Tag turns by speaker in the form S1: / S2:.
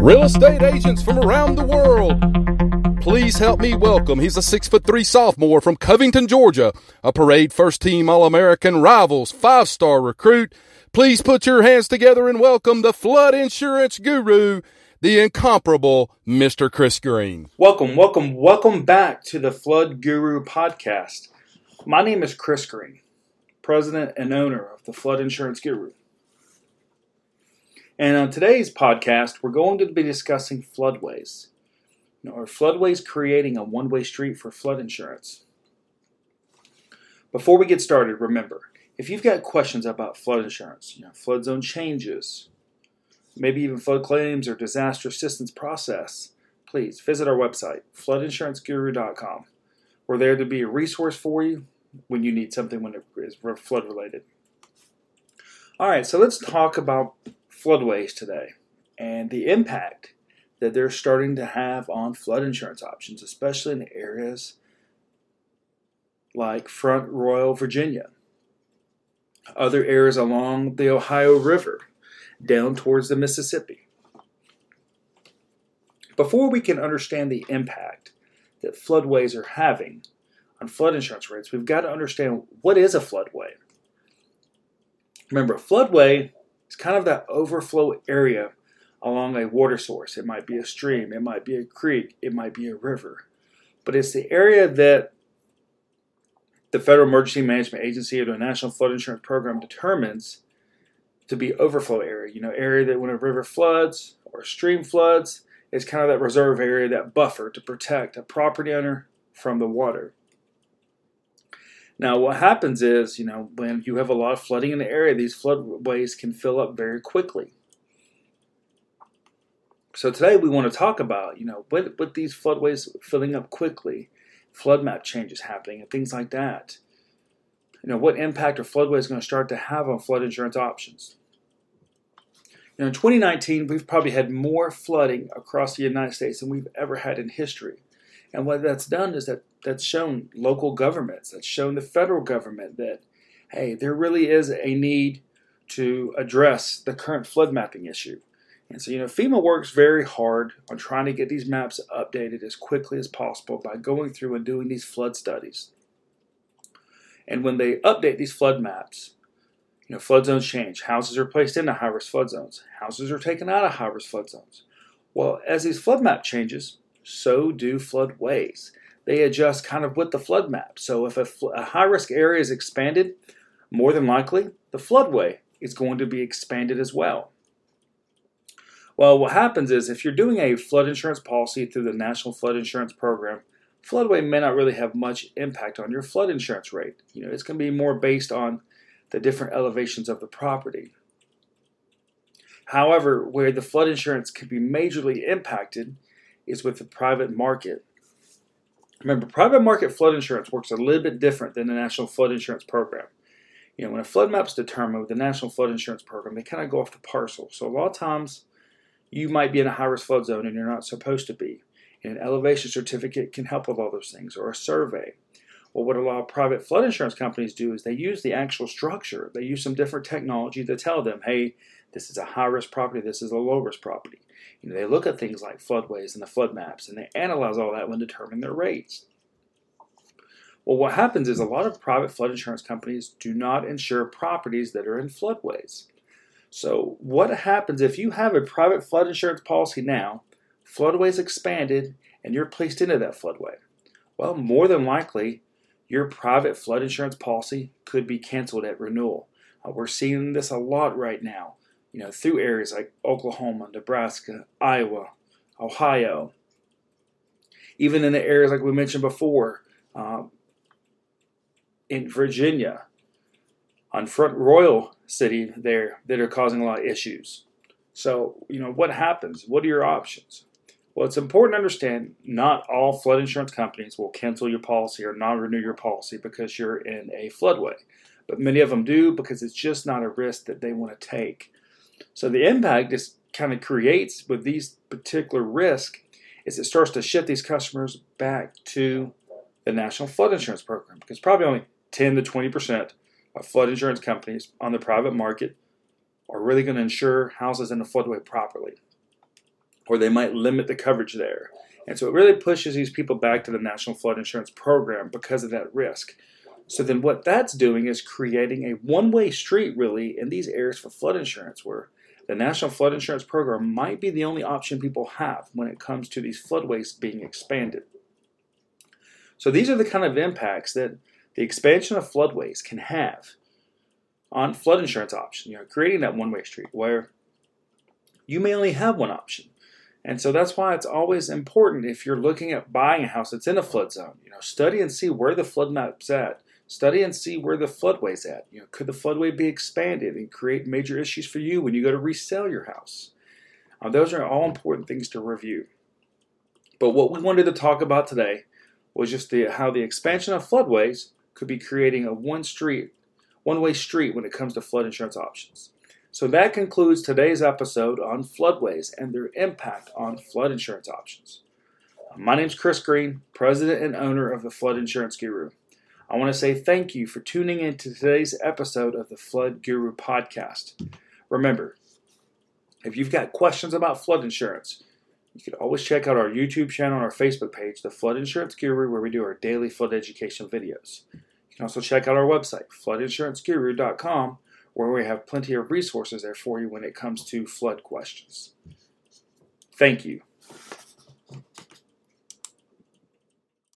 S1: Real estate agents from around the world. Please help me welcome. He's a six foot three sophomore from Covington, Georgia, a parade first team All American rivals, five star recruit. Please put your hands together and welcome the flood insurance guru, the incomparable Mr. Chris Green.
S2: Welcome, welcome, welcome back to the Flood Guru podcast. My name is Chris Green, president and owner of the Flood Insurance Guru. And on today's podcast, we're going to be discussing floodways. You know, are floodways creating a one way street for flood insurance? Before we get started, remember if you've got questions about flood insurance, you know, flood zone changes, maybe even flood claims or disaster assistance process, please visit our website, floodinsuranceguru.com. We're there to be a resource for you when you need something when it is flood related. All right, so let's talk about floodways today and the impact that they're starting to have on flood insurance options, especially in areas like Front Royal, Virginia, other areas along the Ohio River, down towards the Mississippi. Before we can understand the impact that floodways are having on flood insurance rates, we've got to understand what is a floodway. Remember, a floodway it's kind of that overflow area along a water source. It might be a stream, it might be a creek, it might be a river. But it's the area that the Federal Emergency Management Agency or the National Flood Insurance Program determines to be overflow area. You know, area that when a river floods or a stream floods, it's kind of that reserve area, that buffer to protect a property owner from the water. Now, what happens is, you know, when you have a lot of flooding in the area, these floodways can fill up very quickly. So today we want to talk about, you know, with, with these floodways filling up quickly, flood map changes happening, and things like that. You know, what impact are floodways going to start to have on flood insurance options? You know, in 2019, we've probably had more flooding across the United States than we've ever had in history. And what that's done is that that's shown local governments, that's shown the federal government that, hey, there really is a need to address the current flood mapping issue. And so, you know, FEMA works very hard on trying to get these maps updated as quickly as possible by going through and doing these flood studies. And when they update these flood maps, you know, flood zones change. Houses are placed into high risk flood zones. Houses are taken out of high risk flood zones. Well, as these flood map changes, so do floodways. They adjust kind of with the flood map. So if a, a high risk area is expanded, more than likely the floodway is going to be expanded as well. Well, what happens is if you're doing a flood insurance policy through the National Flood Insurance Program, floodway may not really have much impact on your flood insurance rate. You know, it's going to be more based on the different elevations of the property. However, where the flood insurance could be majorly impacted is with the private market. Remember, private market flood insurance works a little bit different than the National Flood Insurance Program. You know, when a flood map's determined with the National Flood Insurance Program, they kind of go off the parcel. So a lot of times, you might be in a high-risk flood zone and you're not supposed to be. And an elevation certificate can help with all those things, or a survey. Well, what a lot of private flood insurance companies do is they use the actual structure. They use some different technology to tell them, hey, this is a high risk property, this is a low risk property. You know, they look at things like floodways and the flood maps and they analyze all that when determining their rates. Well, what happens is a lot of private flood insurance companies do not insure properties that are in floodways. So, what happens if you have a private flood insurance policy now, floodways expanded, and you're placed into that floodway? Well, more than likely, your private flood insurance policy could be canceled at renewal. Uh, we're seeing this a lot right now you know, through areas like Oklahoma, Nebraska, Iowa, Ohio, even in the areas like we mentioned before, um, in Virginia, on Front Royal City there that are causing a lot of issues. So, you know, what happens? What are your options? Well, it's important to understand not all flood insurance companies will cancel your policy or non renew your policy because you're in a floodway. But many of them do because it's just not a risk that they want to take. So the impact this kind of creates with these particular risk is it starts to shift these customers back to the National Flood Insurance Program because probably only 10 to 20 percent of flood insurance companies on the private market are really going to insure houses in a floodway properly. Or they might limit the coverage there. And so it really pushes these people back to the National Flood Insurance Program because of that risk. So then what that's doing is creating a one-way street really in these areas for flood insurance where the National Flood Insurance Program might be the only option people have when it comes to these floodways being expanded. So these are the kind of impacts that the expansion of floodways can have on flood insurance option, you know, creating that one-way street where you may only have one option. And so that's why it's always important if you're looking at buying a house that's in a flood zone, you know, study and see where the flood map's at. Study and see where the floodway's at. You know, could the floodway be expanded and create major issues for you when you go to resell your house? Uh, those are all important things to review. But what we wanted to talk about today was just the, how the expansion of floodways could be creating a one street, one-way street when it comes to flood insurance options. So that concludes today's episode on floodways and their impact on flood insurance options. My name is Chris Green, president and owner of the Flood Insurance Guru. I want to say thank you for tuning in to today's episode of the Flood Guru podcast. Remember, if you've got questions about flood insurance, you can always check out our YouTube channel and our Facebook page, The Flood Insurance Guru, where we do our daily flood education videos. You can also check out our website, floodinsuranceguru.com, where we have plenty of resources there for you when it comes to flood questions. Thank you.